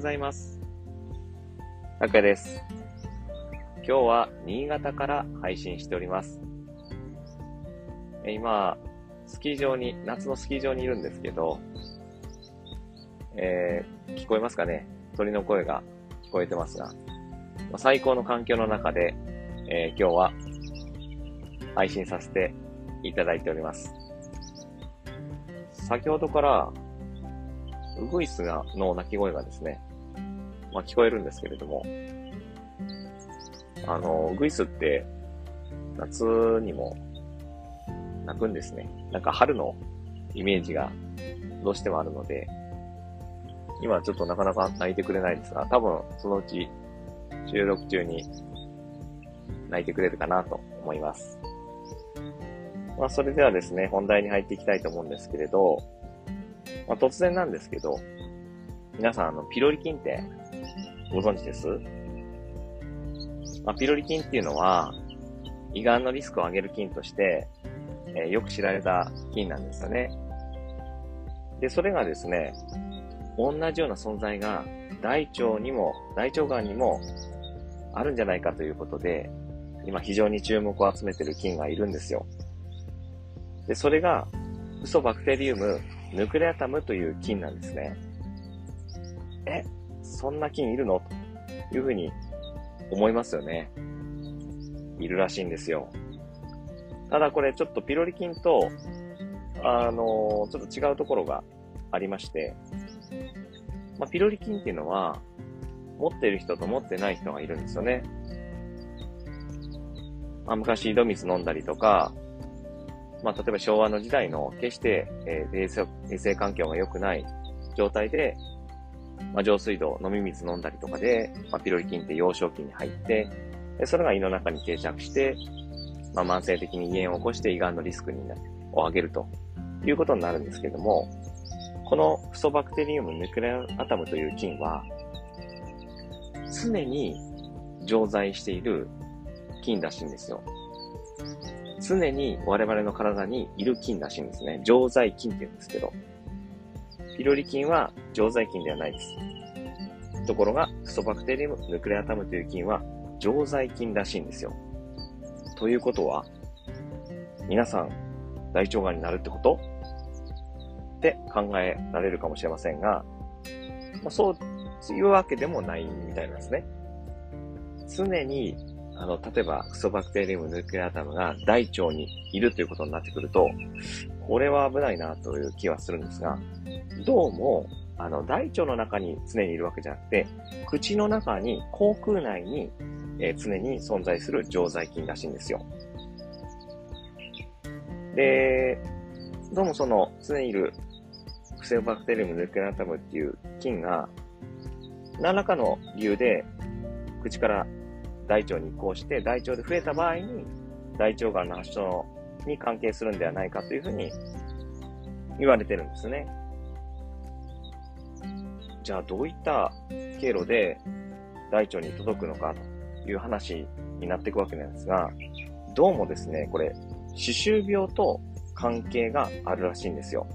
ございます。拓也です。今日は新潟から配信しております。今、スキー場に、夏のスキー場にいるんですけど、えー、聞こえますかね？鳥の声が聞こえてますが、最高の環境の中で、えー、今日は配信させていただいております。先ほどからウグイスが、の鳴き声がですね、まあ、聞こえるんですけれども、あの、グイスって夏にも鳴くんですね。なんか春のイメージがどうしてもあるので、今ちょっとなかなか泣いてくれないですが、多分そのうち収録中に泣いてくれるかなと思います。まあそれではですね、本題に入っていきたいと思うんですけれど、まあ、突然なんですけど、皆さん、あの、ピロリ菌ってご存知です？まあ、ピロリ菌っていうのは、胃がんのリスクを上げる菌として、えー、よく知られた菌なんですよね。で、それがですね、同じような存在が大腸にも、大腸がんにもあるんじゃないかということで、今非常に注目を集めてる菌がいるんですよ。で、それが、ウソバクテリウムヌクレアタムという菌なんですね。え、そんな菌いるの？というふうに思いますよね。いるらしいんですよ。ただこれちょっとピロリ菌と、あのちょっと違うところがありまして、まあ、ピロリ菌っていうのは、持っている人と持ってない人がいるんですよね。まあ、昔井戸水飲んだりとか、まあ、例えば昭和の時代の決して、えー、衛生衛生環境が良くない状態で、まあ、上水道、飲み水飲んだりとかで、まあ、ピロリ菌って幼少期に入って、でそれが胃の中に定着して、まあ、慢性的に胃炎を起こして胃がんのリスクになを上げるということになるんですけども、このフソバクテリウムヌクレアタムという菌は、常に常在している菌らしいんですよ。常に我々の体にいる菌らしいんですね。常在菌って言うんですけど。ピロリ菌は常在菌ではないです。ところが、フソバクテリウムヌクレアタムという菌は常在菌らしいんですよ。ということは、皆さん、大腸がんになるってことって考えられるかもしれませんが、まあ、そういうわけでもないみたいなんですね。常にあの、例えば、クソバクテリウムヌクレアタムが大腸にいるということになってくると、これは危ないなという気はするんですが、どうも、あの、大腸の中に常にいるわけじゃなくて、口の中に、口腔内に、えー、常に存在する常在菌らしいんですよ。で、どうもその、常にいるクセバクテリウムヌクレアタムっていう菌が、何らかの理由で、口から大腸に移行して、大腸で増えた場合に、大腸がんの発症に関係するんではないかというふうに言われてるんですね。じゃあどういった経路で大腸に届くのかという話になっていくわけなんですが、どうもですね、これ、歯周病と関係があるらしいんですよ。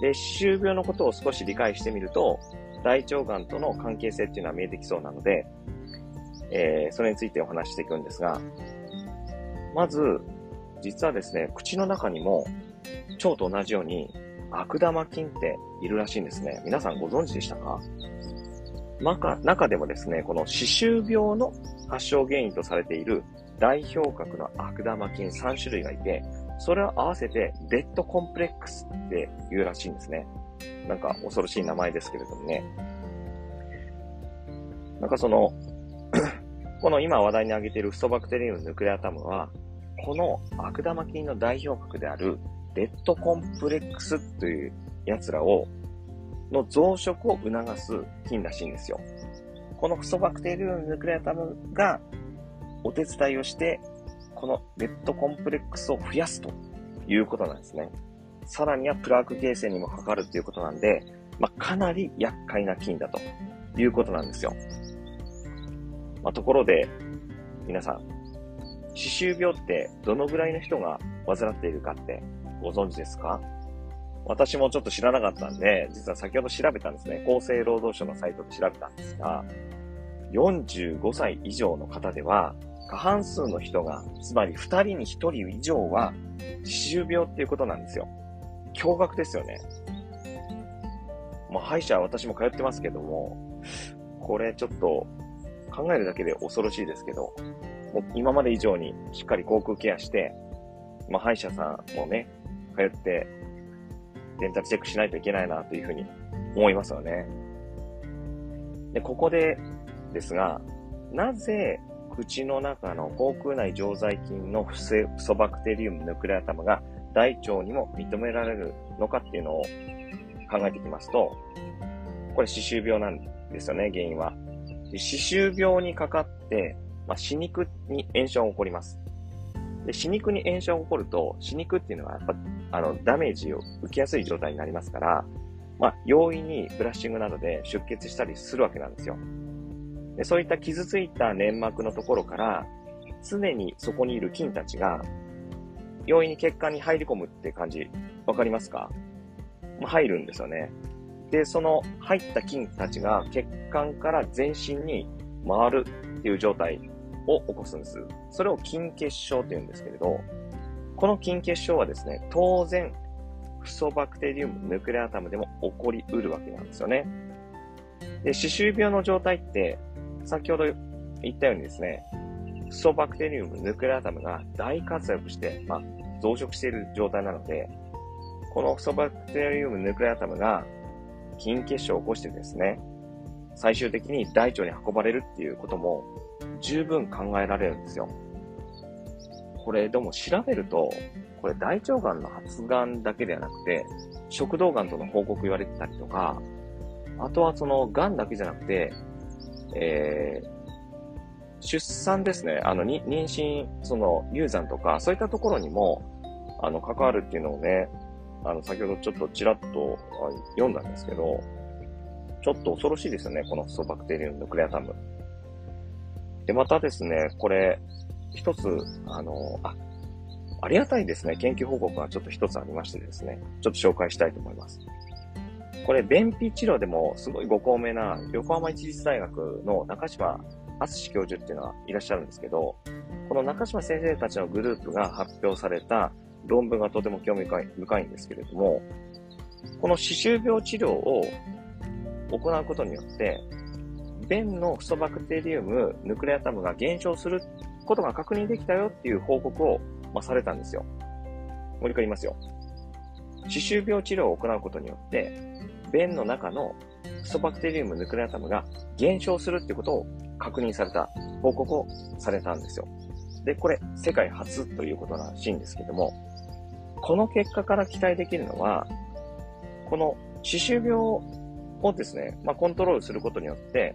で、歯周病のことを少し理解してみると、大腸がんとの関係性っていうのは見えてきそうなので、えー、それについてお話していくんですが、まず、実はですね、口の中にも腸と同じように悪玉菌っているらしいんですね。皆さんご存知でしたか？中でもですね、この歯周病の発症原因とされている代表格の悪玉菌3種類がいて、それを合わせてレッドコンプレックスって言うらしいんですね。なんか恐ろしい名前ですけれどもね。なんかその この今話題に挙げているフソバクテリウムヌクレアタムは、この悪玉菌の代表格であるレッドコンプレックスという奴らを、の増殖を促す菌らしいんですよ。このフソバクテリウムヌクレアタムがお手伝いをして、このレッドコンプレックスを増やすということなんですね。さらにはプラーク形成にもかかるということなんで、まあ、かなり厄介な菌だということなんですよ。まあ、ところで、皆さん、歯周病ってどのぐらいの人が患っているかってご存知ですか？私もちょっと知らなかったんで、実は先ほど調べたんですね。厚生労働省のサイトで調べたんですが、45歳以上の方では、過半数の人が、つまり2人に1人以上は、歯周病っていうことなんですよ。驚愕ですよね。まあ、歯医者は私も通ってますけども、これちょっと考えるだけで恐ろしいですけど、もう今まで以上にしっかり口腔ケアして、まあ、歯医者さんもね、通って、デンタルチェックしないといけないなというふうに思いますよね。で、ここでですが、なぜ口の中の口腔内常在菌のフソバクテリウムヌクレアタムが大腸にも認められるのかっていうのを考えていきますと、これ歯周病なんですよね、原因は。歯周病にかかって、まあ、歯肉に炎症が起こります。で、歯肉に炎症が起こると、歯肉っていうのはやっぱ、あの、ダメージを受けやすい状態になりますから、まあ、容易にブラッシングなどで出血したりするわけなんですよ。でそういった傷ついた粘膜のところから、常にそこにいる菌たちが、容易に血管に入り込むって感じ、わかりますか、まあ、入るんですよね。で、その入った菌たちが血管から全身に回るっていう状態を起こすんです。それを筋血症って言うんですけれど、この筋血症はですね、当然、フソバクテリウムヌクレアタムでも起こりうるわけなんですよね。で、歯周病の状態って、先ほど言ったようにですね、フソバクテリウムヌクレアタムが大活躍して、まあ、増殖している状態なので、このフソバクテリウムヌクレアタムが筋血症を起こしてですね、最終的に大腸に運ばれるっていうことも十分考えられるんですよ。これでも調べると、これ大腸がんの発がんだけではなくて、食道がんとの報告言われてたりとか、あとはそのがんだけじゃなくて、えー、出産ですね、あの、妊娠、その、流産とか、そういったところにも、あの、関わるっていうのをね、あの、先ほどちょっとちらっと読んだんですけど、ちょっと恐ろしいですよね、このソバクテリウムヌクレアタム。で、またですね、これ、一つ、あの、あ、ありがたいですね、研究報告がちょっと一つありましてですね、ちょっと紹介したいと思います。これ、便秘治療でもすごいご高名な横浜市立大学の中島敦教授っていうのがいらっしゃるんですけど、この中島先生たちのグループが発表された論文がとても興味深いんですけれども、この歯周病治療を行うことによって、便のフソバクテリウム、ヌクレアタムが減少することが確認できたよっていう報告を、まあ、されたんですよ。もう一回言いますよ。歯周病治療を行うことによって、便の中のフソバクテリウム、ヌクレアタムが減少するってことを確認された、報告をされたんですよ。で、これ、世界初ということらしいんですけども、この結果から期待できるのは、この歯周病をですね、まあ、コントロールすることによって、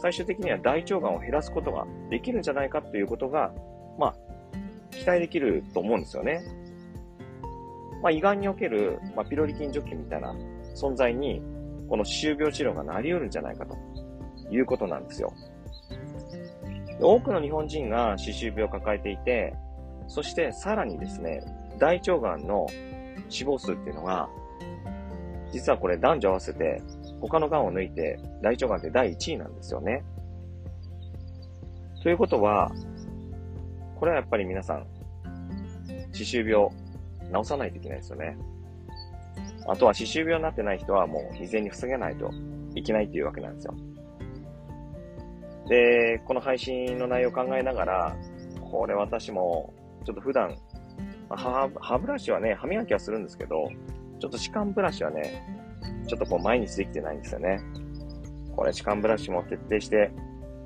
最終的には大腸がんを減らすことができるんじゃないかということが、まあ、期待できると思うんですよね。まあ、胃がんにおける、まあ、ピロリ菌除菌みたいな存在に、この歯周病治療がなり得るんじゃないかということなんですよ。多くの日本人が歯周病を抱えていて、そしてさらにですね、大腸がんの死亡数っていうのが、実はこれ男女合わせて、他のがんを抜いて大腸がんって第1位なんですよね。ということは、これはやっぱり皆さん、歯周病、治さないといけないですよね。あとは歯周病になってない人はもう未然に防げないといけないっていうわけなんですよ。で、この配信の内容を考えながら、これ私もちょっと普段歯、歯ブラシはね、歯磨きはするんですけど、ちょっと歯間ブラシはね、ちょっとこう毎日できてないんですよね。これ歯間ブラシも徹底して、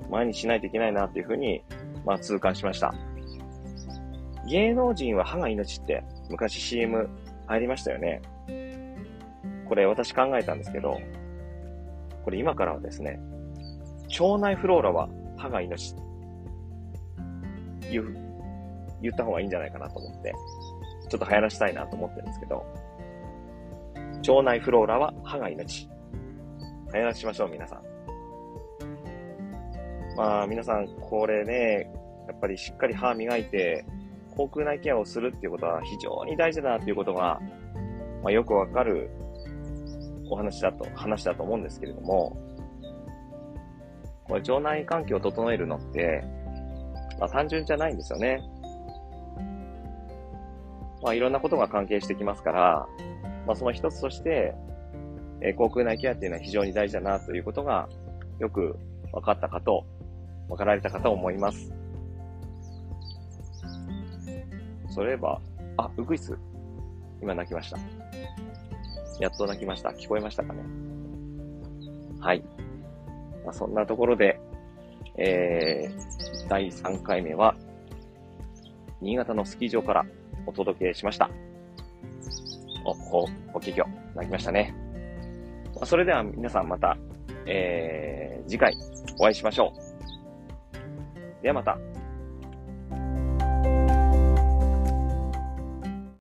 毎日しないといけないなっていうふうに、まあ痛感しました。芸能人は歯が命って昔 CM 入りましたよね。これ私考えたんですけど、これ今からはですね、腸内フローラは歯が命。いう言った方がいいんじゃないかなと思って、ちょっと流行らしたいなと思ってるんですけど、腸内フローラは歯が命。流行らしましょう、皆さん。まあ、皆さん、これね、やっぱりしっかり歯磨いて、口腔内ケアをするっていうことは非常に大事だなっていうことが、まあ、よくわかるお話だと、話だと思うんですけれども、これ腸内環境を整えるのって、まあ、単純じゃないんですよね。まあ、いろんなことが関係してきますから、まあ、その一つとして、えー、口腔内ケアっていうのは非常に大事だなということが、よく分かったかと、分かられたかと思います。それば、あ、ウグイス。今泣きました。やっと泣きました。聞こえましたかねはい。まあ、そんなところで、えー、第3回目は、新潟のスキー場からお届けしました。お、お、お聞きを泣きましたね。それでは皆さんまた、えー、次回お会いしましょう。ではまた。